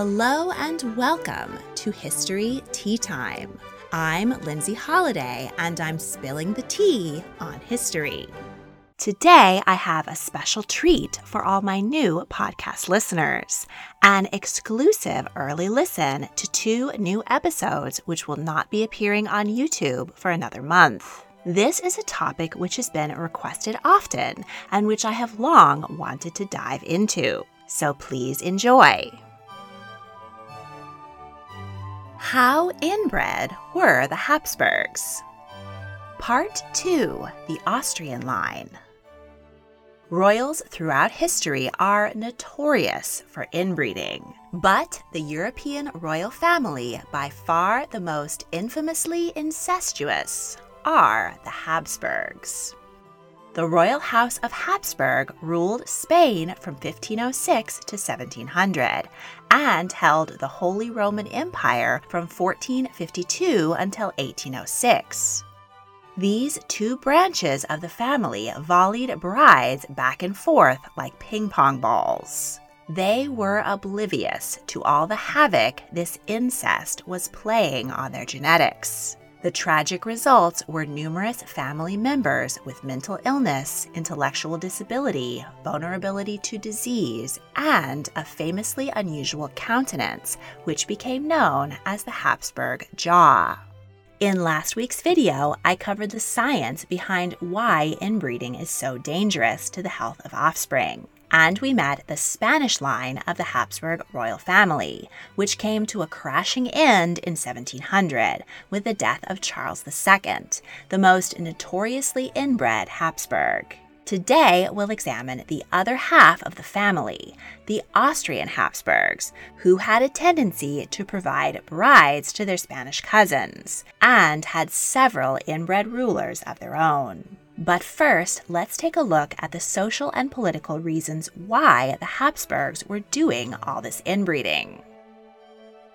Hello and welcome to History Tea Time. I'm Lindsay Holiday and I'm spilling the tea on history. Today, I have a special treat for all my new podcast listeners an exclusive early listen to two new episodes, which will not be appearing on YouTube for another month. This is a topic which has been requested often and which I have long wanted to dive into. So please enjoy. How inbred were the Habsburgs? Part 2 The Austrian Line. Royals throughout history are notorious for inbreeding, but the European royal family, by far the most infamously incestuous, are the Habsburgs. The royal house of Habsburg ruled Spain from 1506 to 1700 and held the Holy Roman Empire from 1452 until 1806. These two branches of the family volleyed brides back and forth like ping pong balls. They were oblivious to all the havoc this incest was playing on their genetics. The tragic results were numerous family members with mental illness, intellectual disability, vulnerability to disease, and a famously unusual countenance, which became known as the Habsburg jaw. In last week's video, I covered the science behind why inbreeding is so dangerous to the health of offspring and we met the Spanish line of the Habsburg royal family, which came to a crashing end in 1700 with the death of Charles II, the most notoriously inbred Habsburg. Today, we'll examine the other half of the family, the Austrian Habsburgs, who had a tendency to provide brides to their Spanish cousins and had several inbred rulers of their own. But first, let's take a look at the social and political reasons why the Habsburgs were doing all this inbreeding.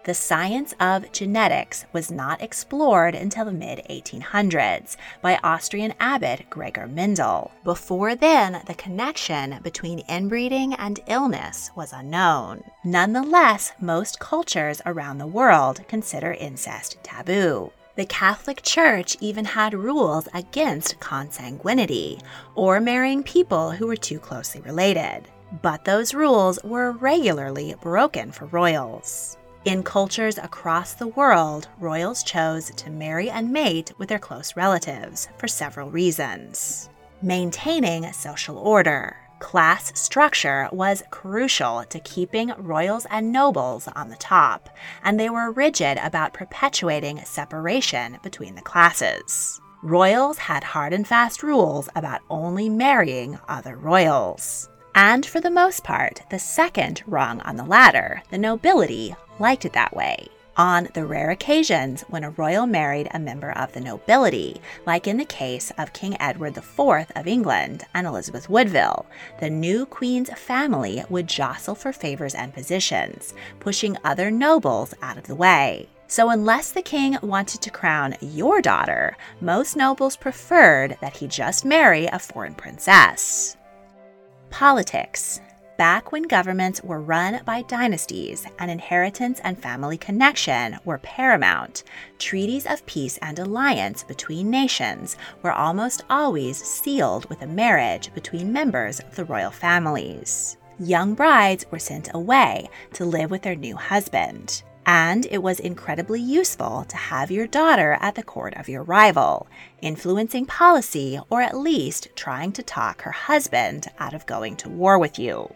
The science of genetics was not explored until the mid 1800s by Austrian abbot Gregor Mendel. Before then, the connection between inbreeding and illness was unknown. Nonetheless, most cultures around the world consider incest taboo. The Catholic Church even had rules against consanguinity, or marrying people who were too closely related. But those rules were regularly broken for royals. In cultures across the world, royals chose to marry and mate with their close relatives for several reasons. Maintaining social order, class structure was crucial to keeping royals and nobles on the top, and they were rigid about perpetuating separation between the classes. Royals had hard and fast rules about only marrying other royals. And for the most part, the second rung on the ladder, the nobility, liked it that way on the rare occasions when a royal married a member of the nobility, like in the case of King Edward IV of England and Elizabeth Woodville, the new queen's family would jostle for favors and positions, pushing other nobles out of the way. So, unless the king wanted to crown your daughter, most nobles preferred that he just marry a foreign princess. Politics Back when governments were run by dynasties and inheritance and family connection were paramount, treaties of peace and alliance between nations were almost always sealed with a marriage between members of the royal families. Young brides were sent away to live with their new husband. And it was incredibly useful to have your daughter at the court of your rival, influencing policy or at least trying to talk her husband out of going to war with you.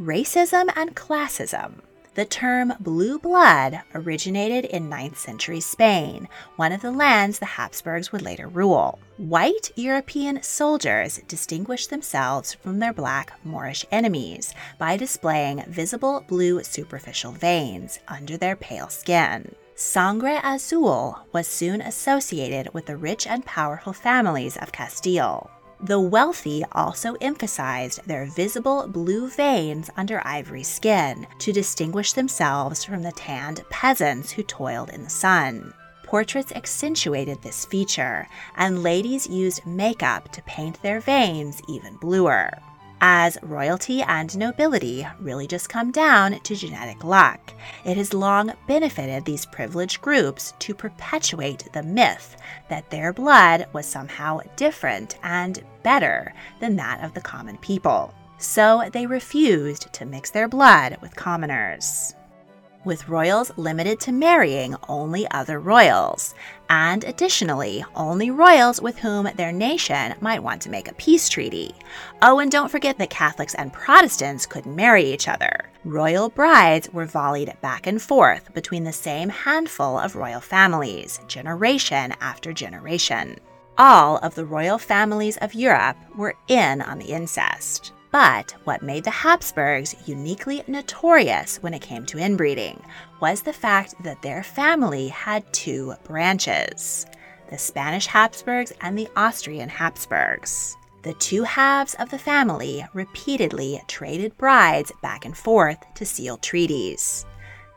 Racism and classism. The term blue blood originated in 9th century Spain, one of the lands the Habsburgs would later rule. White European soldiers distinguished themselves from their black Moorish enemies by displaying visible blue superficial veins under their pale skin. Sangre Azul was soon associated with the rich and powerful families of Castile. The wealthy also emphasized their visible blue veins under ivory skin to distinguish themselves from the tanned peasants who toiled in the sun. Portraits accentuated this feature, and ladies used makeup to paint their veins even bluer as royalty and nobility really just come down to genetic luck. It has long benefited these privileged groups to perpetuate the myth that their blood was somehow different and better than that of the common people. So they refused to mix their blood with commoners with royals limited to marrying only other royals, and additionally, only royals with whom their nation might want to make a peace treaty. Oh, and don't forget that Catholics and Protestants couldn't marry each other. Royal brides were volleyed back and forth between the same handful of royal families, generation after generation. All of the royal families of Europe were in on the incest. But what made the Habsburgs uniquely notorious when it came to inbreeding was the fact that their family had two branches the Spanish Habsburgs and the Austrian Habsburgs. The two halves of the family repeatedly traded brides back and forth to seal treaties.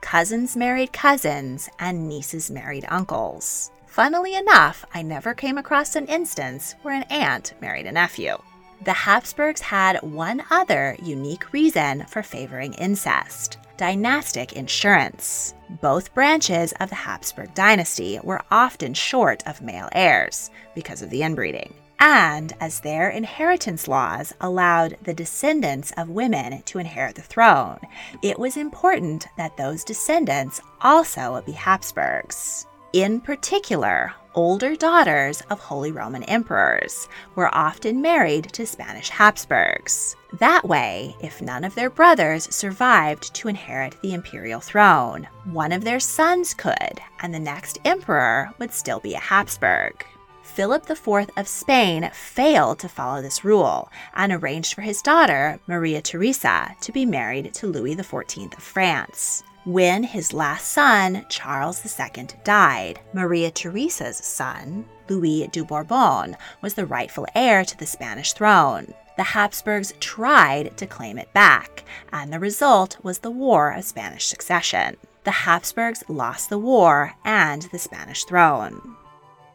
Cousins married cousins, and nieces married uncles. Funnily enough, I never came across an instance where an aunt married a nephew. The Habsburgs had one other unique reason for favoring incest dynastic insurance. Both branches of the Habsburg dynasty were often short of male heirs because of the inbreeding. And as their inheritance laws allowed the descendants of women to inherit the throne, it was important that those descendants also be Habsburgs. In particular, older daughters of Holy Roman emperors were often married to Spanish Habsburgs. That way, if none of their brothers survived to inherit the imperial throne, one of their sons could, and the next emperor would still be a Habsburg. Philip IV of Spain failed to follow this rule and arranged for his daughter, Maria Theresa, to be married to Louis XIV of France. When his last son, Charles II, died, Maria Theresa's son, Louis de Bourbon, was the rightful heir to the Spanish throne. The Habsburgs tried to claim it back, and the result was the War of Spanish Succession. The Habsburgs lost the war and the Spanish throne.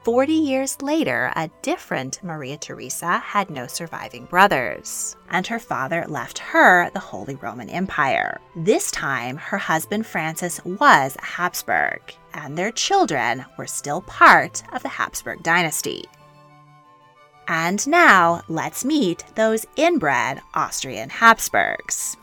Forty years later, a different Maria Theresa had no surviving brothers, and her father left her the Holy Roman Empire. This time, her husband Francis was a Habsburg, and their children were still part of the Habsburg dynasty. And now, let's meet those inbred Austrian Habsburgs.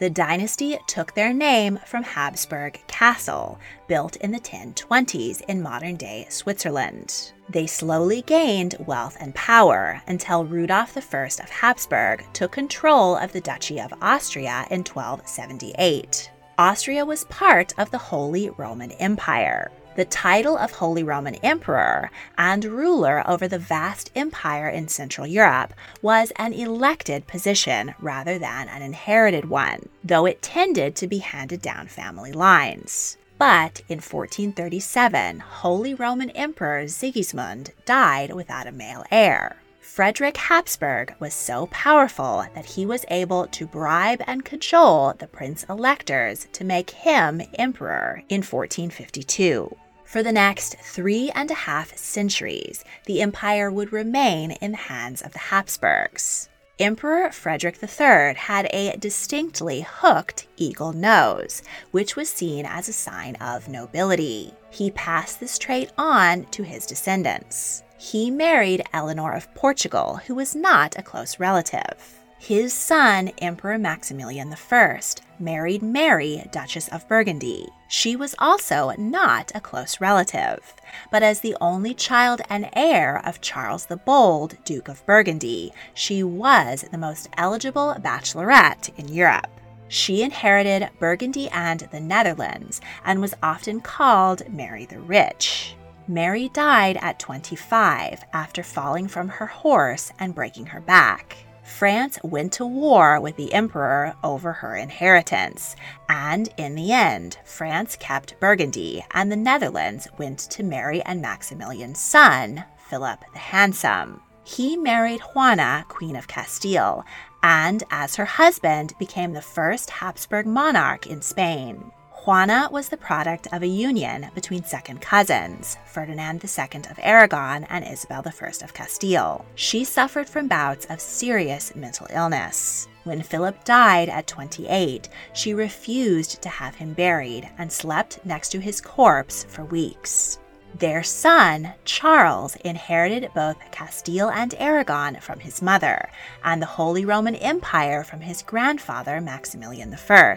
The dynasty took their name from Habsburg Castle, built in the 1020s in modern day Switzerland. They slowly gained wealth and power until Rudolf I of Habsburg took control of the Duchy of Austria in 1278. Austria was part of the Holy Roman Empire the title of Holy Roman Emperor and ruler over the vast empire in Central Europe was an elected position rather than an inherited one, though it tended to be handed down family lines. But in 1437, Holy Roman Emperor Sigismund died without a male heir. Frederick Habsburg was so powerful that he was able to bribe and cajole the prince electors to make him emperor in 1452. For the next three and a half centuries, the empire would remain in the hands of the Habsburgs. Emperor Frederick III had a distinctly hooked eagle nose, which was seen as a sign of nobility. He passed this trait on to his descendants. He married Eleanor of Portugal, who was not a close relative. His son, Emperor Maximilian I, married Mary, Duchess of Burgundy. She was also not a close relative, but as the only child and heir of Charles the Bold, Duke of Burgundy, she was the most eligible bachelorette in Europe. She inherited Burgundy and the Netherlands and was often called Mary the Rich. Mary died at 25 after falling from her horse and breaking her back. France went to war with the emperor over her inheritance, and in the end, France kept Burgundy, and the Netherlands went to Mary and Maximilian's son, Philip the Handsome. He married Juana, Queen of Castile, and as her husband became the first Habsburg monarch in Spain. Juana was the product of a union between second cousins, Ferdinand II of Aragon and Isabel I of Castile. She suffered from bouts of serious mental illness. When Philip died at 28, she refused to have him buried and slept next to his corpse for weeks. Their son, Charles, inherited both Castile and Aragon from his mother, and the Holy Roman Empire from his grandfather, Maximilian I.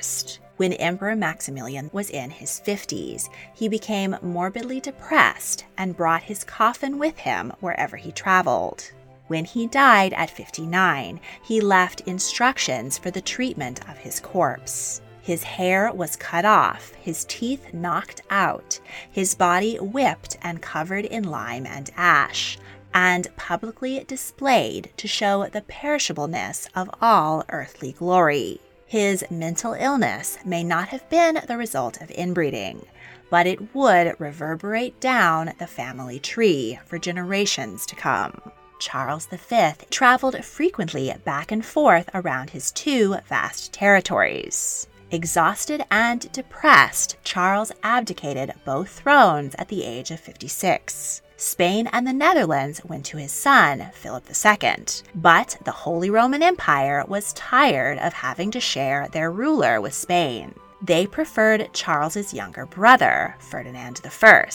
When Emperor Maximilian was in his 50s, he became morbidly depressed and brought his coffin with him wherever he traveled. When he died at 59, he left instructions for the treatment of his corpse. His hair was cut off, his teeth knocked out, his body whipped and covered in lime and ash, and publicly displayed to show the perishableness of all earthly glory. His mental illness may not have been the result of inbreeding, but it would reverberate down the family tree for generations to come. Charles V traveled frequently back and forth around his two vast territories. Exhausted and depressed, Charles abdicated both thrones at the age of 56. Spain and the Netherlands went to his son, Philip II. But the Holy Roman Empire was tired of having to share their ruler with Spain. They preferred Charles's younger brother, Ferdinand I.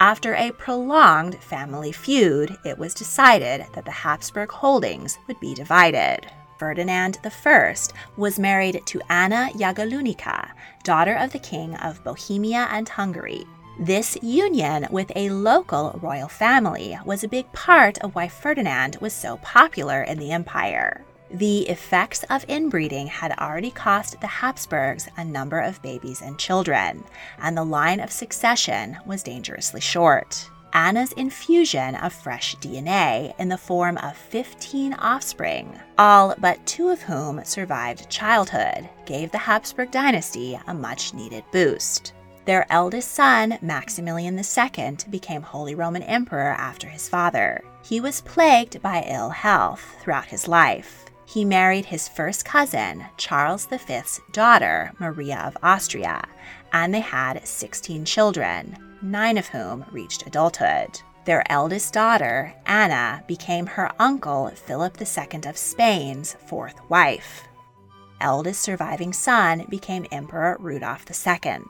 After a prolonged family feud, it was decided that the Habsburg holdings would be divided. Ferdinand I was married to Anna Jagiełłónica, daughter of the King of Bohemia and Hungary. This union with a local royal family was a big part of why Ferdinand was so popular in the empire. The effects of inbreeding had already cost the Habsburgs a number of babies and children, and the line of succession was dangerously short. Anna's infusion of fresh DNA in the form of 15 offspring, all but two of whom survived childhood, gave the Habsburg dynasty a much needed boost. Their eldest son, Maximilian II, became Holy Roman Emperor after his father. He was plagued by ill health throughout his life. He married his first cousin, Charles V's daughter, Maria of Austria, and they had 16 children, nine of whom reached adulthood. Their eldest daughter, Anna, became her uncle Philip II of Spain's fourth wife. Eldest surviving son became Emperor Rudolf II.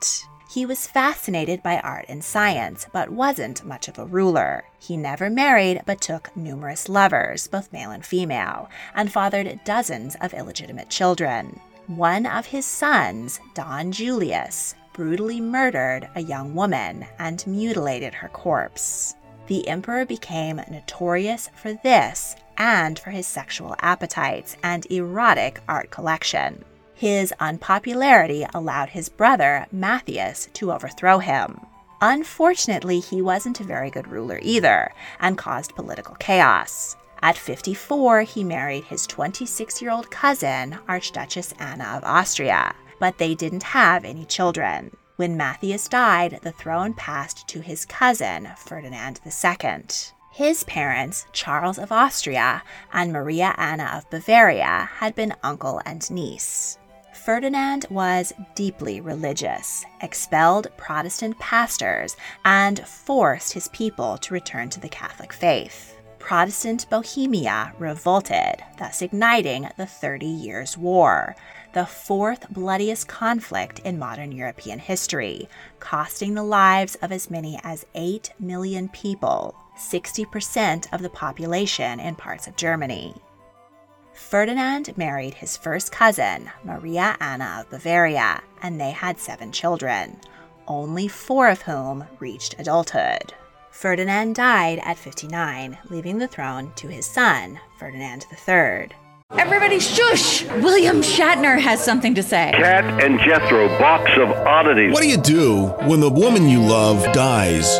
He was fascinated by art and science, but wasn't much of a ruler. He never married, but took numerous lovers, both male and female, and fathered dozens of illegitimate children. One of his sons, Don Julius, brutally murdered a young woman and mutilated her corpse. The emperor became notorious for this and for his sexual appetites and erotic art collection. His unpopularity allowed his brother, Matthias, to overthrow him. Unfortunately, he wasn't a very good ruler either and caused political chaos. At 54, he married his 26 year old cousin, Archduchess Anna of Austria, but they didn't have any children. When Matthias died, the throne passed to his cousin, Ferdinand II. His parents, Charles of Austria and Maria Anna of Bavaria, had been uncle and niece. Ferdinand was deeply religious, expelled Protestant pastors, and forced his people to return to the Catholic faith. Protestant Bohemia revolted, thus igniting the Thirty Years' War, the fourth bloodiest conflict in modern European history, costing the lives of as many as 8 million people, 60% of the population in parts of Germany. Ferdinand married his first cousin, Maria Anna of Bavaria, and they had seven children, only four of whom reached adulthood. Ferdinand died at 59, leaving the throne to his son, Ferdinand III. Everybody shush! William Shatner has something to say. Kat and Jethro, box of oddities. What do you do when the woman you love dies?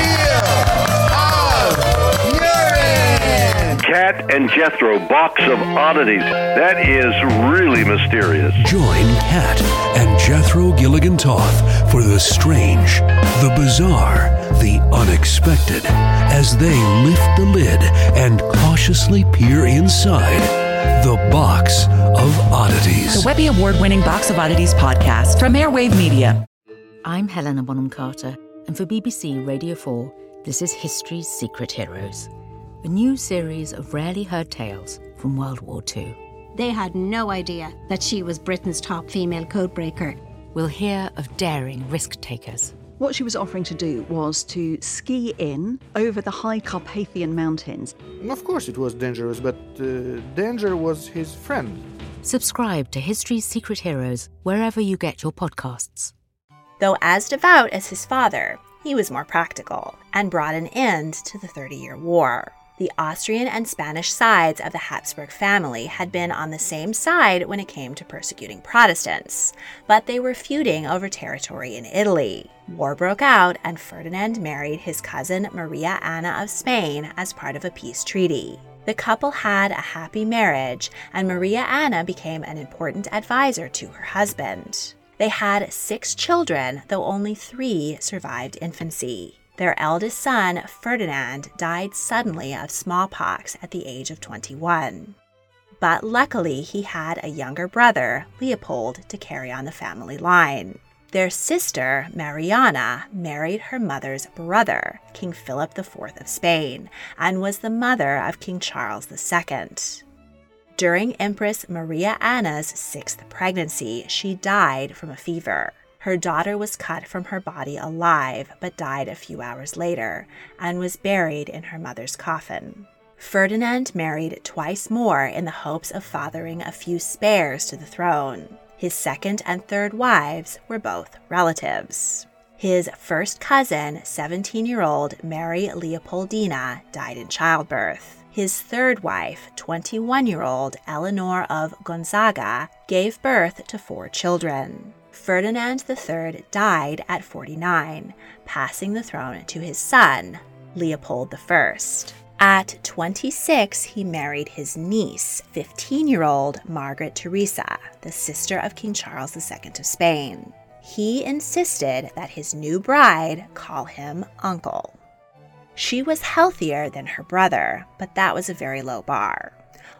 Kat and Jethro, box of oddities. That is really mysterious. Join Kat and Jethro Gilligan Toth for the strange, the bizarre, the unexpected as they lift the lid and cautiously peer inside the box of oddities. The Webby Award winning Box of Oddities podcast from Airwave Media. I'm Helena Bonham Carter, and for BBC Radio 4, this is History's Secret Heroes a new series of rarely heard tales from World War II. They had no idea that she was Britain's top female codebreaker. We'll hear of daring risk takers. What she was offering to do was to ski in over the high Carpathian mountains. Of course, it was dangerous, but uh, danger was his friend. Subscribe to History's Secret Heroes wherever you get your podcasts. Though as devout as his father, he was more practical and brought an end to the Thirty Year War. The Austrian and Spanish sides of the Habsburg family had been on the same side when it came to persecuting Protestants, but they were feuding over territory in Italy. War broke out, and Ferdinand married his cousin Maria Anna of Spain as part of a peace treaty. The couple had a happy marriage, and Maria Anna became an important advisor to her husband. They had six children, though only three survived infancy. Their eldest son, Ferdinand, died suddenly of smallpox at the age of 21. But luckily, he had a younger brother, Leopold, to carry on the family line. Their sister, Mariana, married her mother's brother, King Philip IV of Spain, and was the mother of King Charles II. During Empress Maria Anna's sixth pregnancy, she died from a fever. Her daughter was cut from her body alive, but died a few hours later, and was buried in her mother's coffin. Ferdinand married twice more in the hopes of fathering a few spares to the throne. His second and third wives were both relatives. His first cousin, 17 year old Mary Leopoldina, died in childbirth. His third wife, 21 year old Eleanor of Gonzaga, gave birth to four children. Ferdinand III died at 49, passing the throne to his son, Leopold I. At 26, he married his niece, 15 year old Margaret Theresa, the sister of King Charles II of Spain. He insisted that his new bride call him uncle. She was healthier than her brother, but that was a very low bar.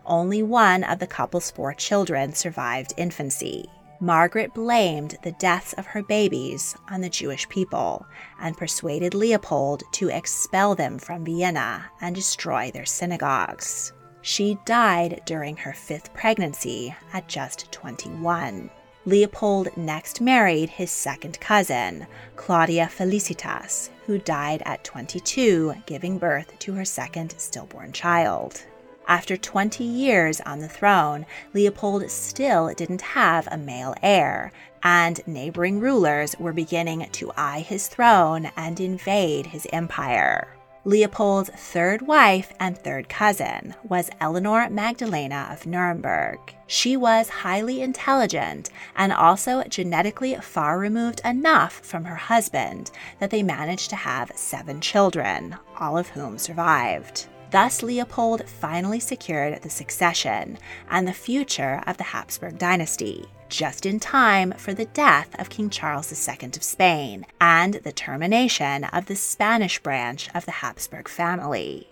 Only one of the couple's four children survived infancy. Margaret blamed the deaths of her babies on the Jewish people and persuaded Leopold to expel them from Vienna and destroy their synagogues. She died during her fifth pregnancy at just 21. Leopold next married his second cousin, Claudia Felicitas, who died at 22, giving birth to her second stillborn child. After 20 years on the throne, Leopold still didn't have a male heir, and neighboring rulers were beginning to eye his throne and invade his empire. Leopold's third wife and third cousin was Eleanor Magdalena of Nuremberg. She was highly intelligent and also genetically far removed enough from her husband that they managed to have seven children, all of whom survived. Thus, Leopold finally secured the succession and the future of the Habsburg dynasty, just in time for the death of King Charles II of Spain and the termination of the Spanish branch of the Habsburg family.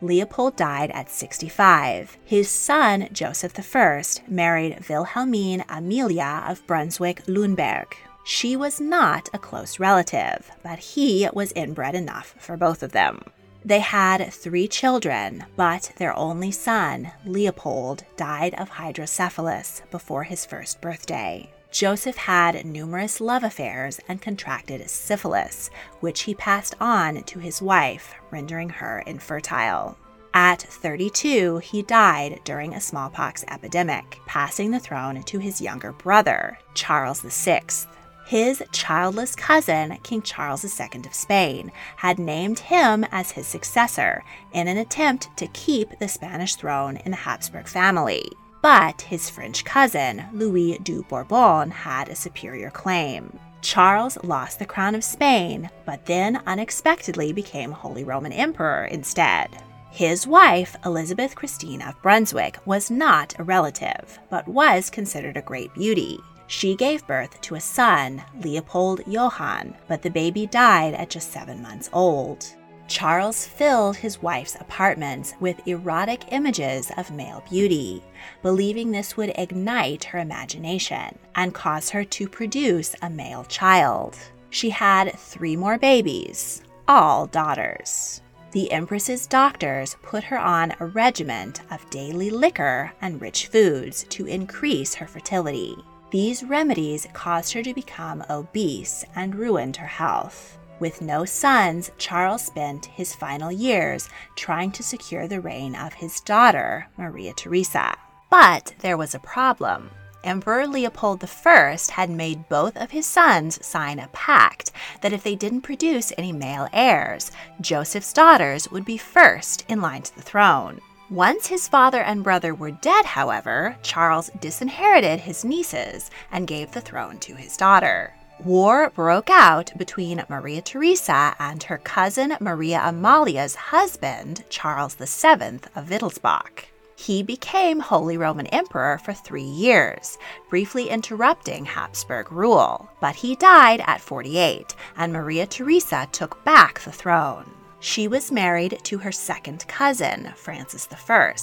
Leopold died at 65. His son, Joseph I, married Wilhelmine Amelia of Brunswick Lüneburg. She was not a close relative, but he was inbred enough for both of them. They had three children, but their only son, Leopold, died of hydrocephalus before his first birthday. Joseph had numerous love affairs and contracted syphilis, which he passed on to his wife, rendering her infertile. At 32, he died during a smallpox epidemic, passing the throne to his younger brother, Charles VI. His childless cousin, King Charles II of Spain, had named him as his successor in an attempt to keep the Spanish throne in the Habsburg family. But his French cousin, Louis de Bourbon, had a superior claim. Charles lost the crown of Spain, but then unexpectedly became Holy Roman Emperor instead. His wife, Elizabeth Christine of Brunswick, was not a relative, but was considered a great beauty. She gave birth to a son, Leopold Johann, but the baby died at just seven months old. Charles filled his wife's apartments with erotic images of male beauty, believing this would ignite her imagination and cause her to produce a male child. She had three more babies, all daughters. The Empress's doctors put her on a regimen of daily liquor and rich foods to increase her fertility. These remedies caused her to become obese and ruined her health. With no sons, Charles spent his final years trying to secure the reign of his daughter, Maria Theresa. But there was a problem. Emperor Leopold I had made both of his sons sign a pact that if they didn't produce any male heirs, Joseph's daughters would be first in line to the throne. Once his father and brother were dead, however, Charles disinherited his nieces and gave the throne to his daughter. War broke out between Maria Theresa and her cousin Maria Amalia's husband, Charles VII of Wittelsbach. He became Holy Roman Emperor for three years, briefly interrupting Habsburg rule. But he died at 48, and Maria Theresa took back the throne. She was married to her second cousin, Francis I,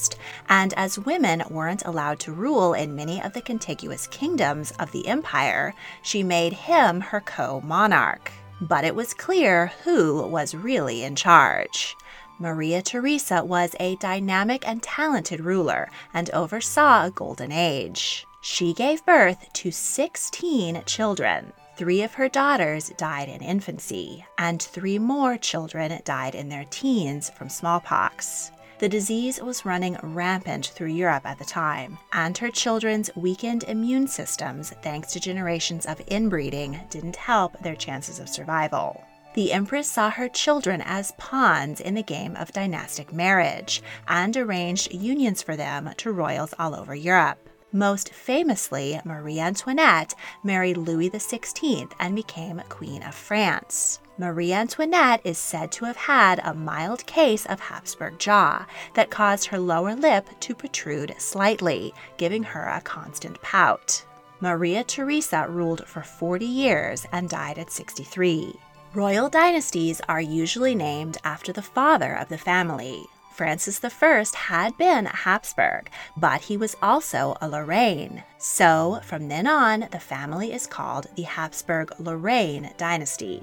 and as women weren't allowed to rule in many of the contiguous kingdoms of the empire, she made him her co monarch. But it was clear who was really in charge. Maria Theresa was a dynamic and talented ruler and oversaw a golden age. She gave birth to 16 children. Three of her daughters died in infancy, and three more children died in their teens from smallpox. The disease was running rampant through Europe at the time, and her children's weakened immune systems, thanks to generations of inbreeding, didn't help their chances of survival. The Empress saw her children as pawns in the game of dynastic marriage and arranged unions for them to royals all over Europe. Most famously, Marie Antoinette married Louis XVI and became Queen of France. Marie Antoinette is said to have had a mild case of Habsburg jaw that caused her lower lip to protrude slightly, giving her a constant pout. Maria Theresa ruled for 40 years and died at 63. Royal dynasties are usually named after the father of the family. Francis I had been a Habsburg, but he was also a Lorraine. So, from then on, the family is called the Habsburg Lorraine dynasty.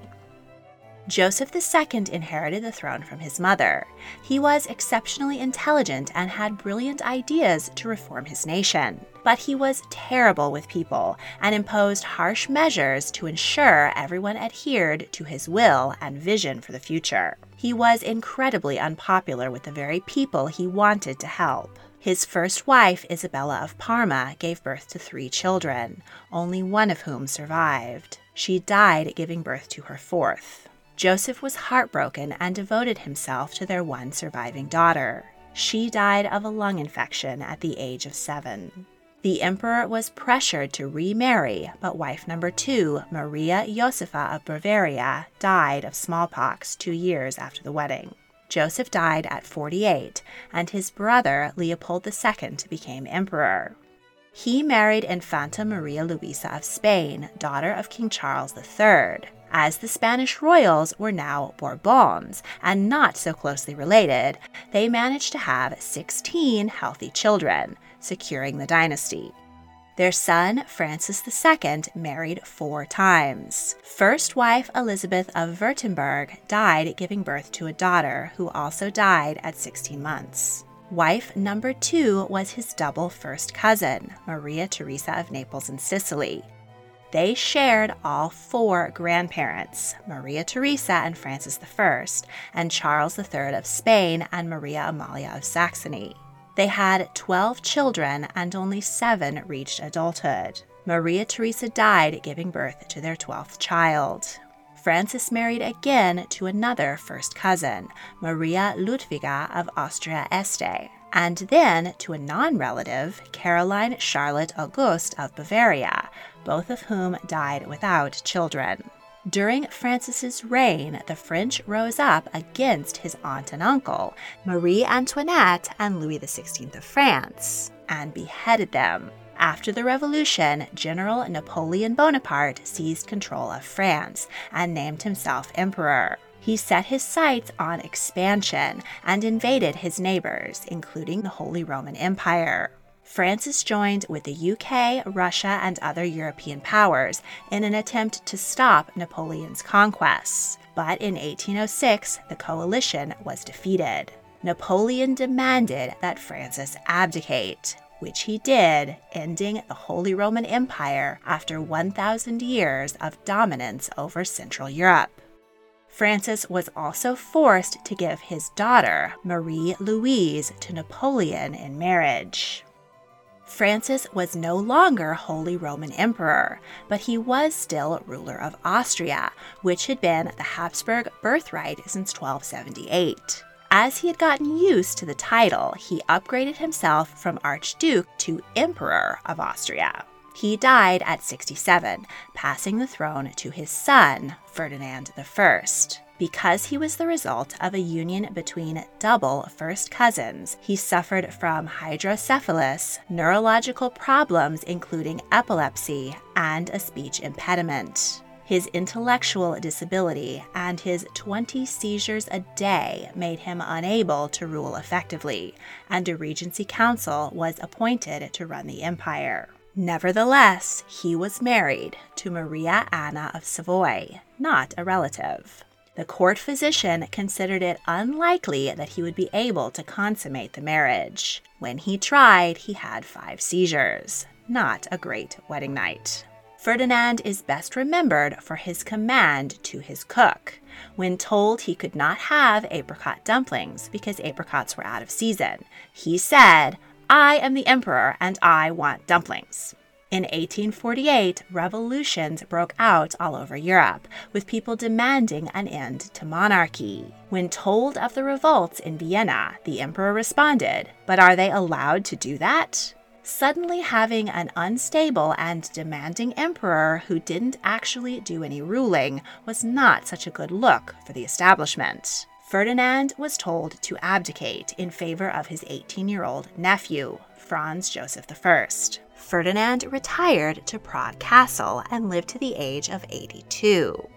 Joseph II inherited the throne from his mother. He was exceptionally intelligent and had brilliant ideas to reform his nation. But he was terrible with people and imposed harsh measures to ensure everyone adhered to his will and vision for the future. He was incredibly unpopular with the very people he wanted to help. His first wife, Isabella of Parma, gave birth to three children, only one of whom survived. She died giving birth to her fourth. Joseph was heartbroken and devoted himself to their one surviving daughter. She died of a lung infection at the age of seven. The emperor was pressured to remarry, but wife number two, Maria Josepha of Bavaria, died of smallpox two years after the wedding. Joseph died at 48, and his brother Leopold II became emperor. He married Infanta Maria Luisa of Spain, daughter of King Charles III. As the Spanish royals were now Bourbons and not so closely related, they managed to have 16 healthy children, securing the dynasty. Their son, Francis II, married four times. First wife Elizabeth of Württemberg died giving birth to a daughter who also died at 16 months. Wife number two was his double first cousin, Maria Theresa of Naples and Sicily. They shared all four grandparents Maria Theresa and Francis I, and Charles III of Spain and Maria Amalia of Saxony. They had 12 children and only seven reached adulthood. Maria Theresa died giving birth to their 12th child. Francis married again to another first cousin, Maria Ludwiga of Austria Este, and then to a non relative, Caroline Charlotte Auguste of Bavaria, both of whom died without children. During Francis's reign, the French rose up against his aunt and uncle, Marie Antoinette and Louis XVI of France, and beheaded them. After the revolution, General Napoleon Bonaparte seized control of France and named himself emperor. He set his sights on expansion and invaded his neighbors, including the Holy Roman Empire. Francis joined with the UK, Russia, and other European powers in an attempt to stop Napoleon's conquests. But in 1806, the coalition was defeated. Napoleon demanded that Francis abdicate, which he did, ending the Holy Roman Empire after 1,000 years of dominance over Central Europe. Francis was also forced to give his daughter, Marie Louise, to Napoleon in marriage. Francis was no longer Holy Roman Emperor, but he was still ruler of Austria, which had been the Habsburg birthright since 1278. As he had gotten used to the title, he upgraded himself from Archduke to Emperor of Austria. He died at 67, passing the throne to his son, Ferdinand I because he was the result of a union between double first cousins. He suffered from hydrocephalus, neurological problems including epilepsy, and a speech impediment. His intellectual disability and his 20 seizures a day made him unable to rule effectively, and a regency council was appointed to run the empire. Nevertheless, he was married to Maria Anna of Savoy, not a relative. The court physician considered it unlikely that he would be able to consummate the marriage. When he tried, he had five seizures. Not a great wedding night. Ferdinand is best remembered for his command to his cook when told he could not have apricot dumplings because apricots were out of season. He said, I am the emperor and I want dumplings. In 1848, revolutions broke out all over Europe, with people demanding an end to monarchy. When told of the revolts in Vienna, the emperor responded, But are they allowed to do that? Suddenly having an unstable and demanding emperor who didn't actually do any ruling was not such a good look for the establishment. Ferdinand was told to abdicate in favor of his 18 year old nephew, Franz Joseph I. Ferdinand retired to Prague Castle and lived to the age of 82.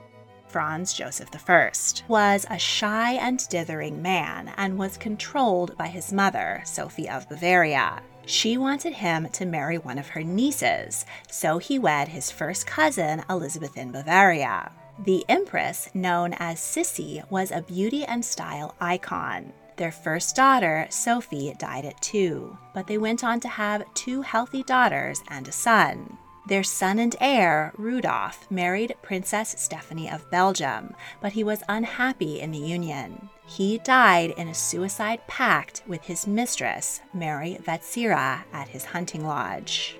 Franz Joseph I was a shy and dithering man and was controlled by his mother, Sophie of Bavaria. She wanted him to marry one of her nieces, so he wed his first cousin, Elizabeth in Bavaria. The empress, known as Sissy, was a beauty and style icon. Their first daughter, Sophie, died at two, but they went on to have two healthy daughters and a son. Their son and heir, Rudolf, married Princess Stephanie of Belgium, but he was unhappy in the union. He died in a suicide pact with his mistress, Mary Vetsera, at his hunting lodge.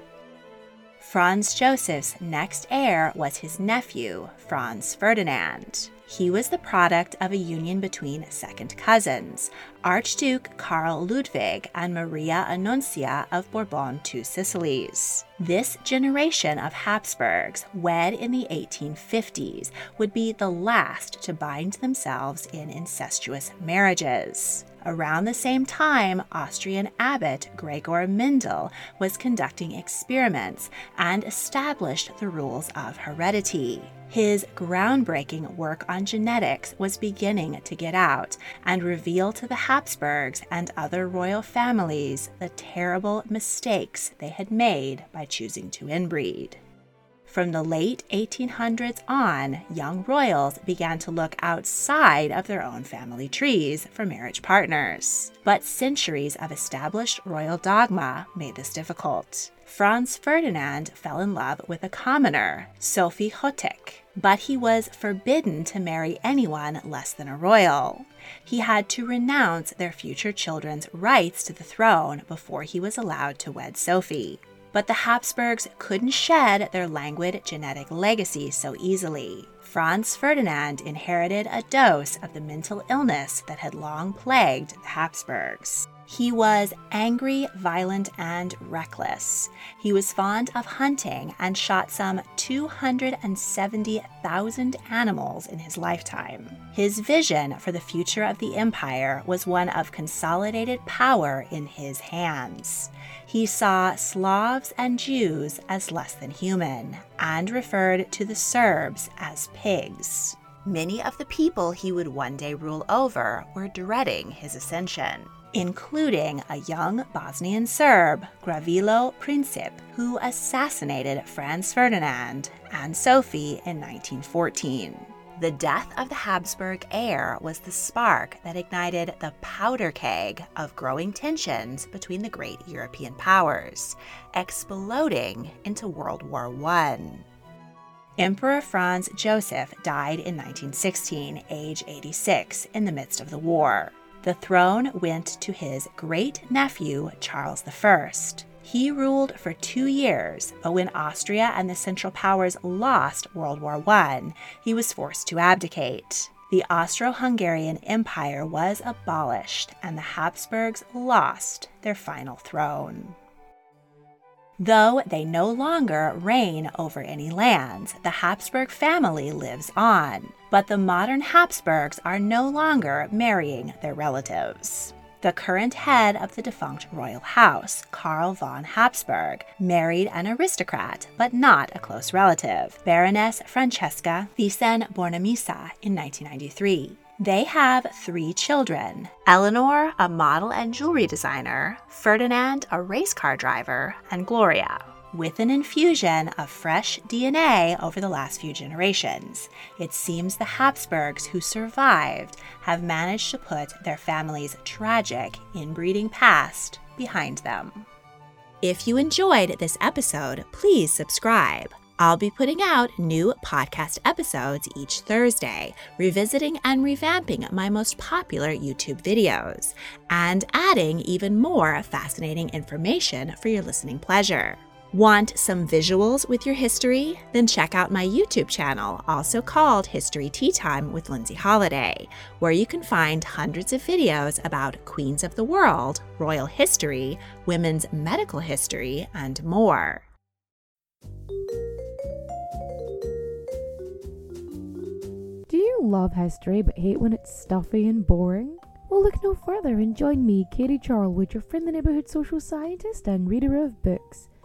Franz Joseph's next heir was his nephew, Franz Ferdinand. He was the product of a union between second cousins, Archduke Karl Ludwig and Maria Annuncia of Bourbon Two Sicilies. This generation of Habsburgs, wed in the 1850s, would be the last to bind themselves in incestuous marriages. Around the same time, Austrian abbot Gregor Mendel was conducting experiments and established the rules of heredity. His groundbreaking work on genetics was beginning to get out and reveal to the Habsburgs and other royal families the terrible mistakes they had made by choosing to inbreed. From the late 1800s on, young royals began to look outside of their own family trees for marriage partners. But centuries of established royal dogma made this difficult. Franz Ferdinand fell in love with a commoner, Sophie Chotek, but he was forbidden to marry anyone less than a royal. He had to renounce their future children's rights to the throne before he was allowed to wed Sophie but the Habsburgs couldn't shed their languid genetic legacy so easily. Franz Ferdinand inherited a dose of the mental illness that had long plagued the Habsburgs. He was angry, violent, and reckless. He was fond of hunting and shot some 270,000 animals in his lifetime. His vision for the future of the empire was one of consolidated power in his hands. He saw Slavs and Jews as less than human and referred to the Serbs as pigs. Many of the people he would one day rule over were dreading his ascension including a young Bosnian Serb, Gavrilo Princip, who assassinated Franz Ferdinand and Sophie in 1914. The death of the Habsburg heir was the spark that ignited the powder keg of growing tensions between the great European powers, exploding into World War I. Emperor Franz Joseph died in 1916, age 86, in the midst of the war the throne went to his great nephew, Charles I. He ruled for two years, but when Austria and the Central Powers lost World War I, he was forced to abdicate. The Austro Hungarian Empire was abolished, and the Habsburgs lost their final throne. Though they no longer reign over any lands, the Habsburg family lives on. But the modern Habsburgs are no longer marrying their relatives. The current head of the defunct royal house, Karl von Habsburg, married an aristocrat but not a close relative, Baroness Francesca Thyssen-Bornemisza, in 1993. They have three children Eleanor, a model and jewelry designer, Ferdinand, a race car driver, and Gloria. With an infusion of fresh DNA over the last few generations, it seems the Habsburgs who survived have managed to put their family's tragic inbreeding past behind them. If you enjoyed this episode, please subscribe. I'll be putting out new podcast episodes each Thursday, revisiting and revamping my most popular YouTube videos, and adding even more fascinating information for your listening pleasure. Want some visuals with your history? Then check out my YouTube channel, also called History Tea Time with Lindsay Holiday, where you can find hundreds of videos about queens of the world, royal history, women's medical history, and more. Do you love history but hate when it's stuffy and boring? Well, look no further and join me, Katie Charlwood, your friendly neighbourhood social scientist and reader of books,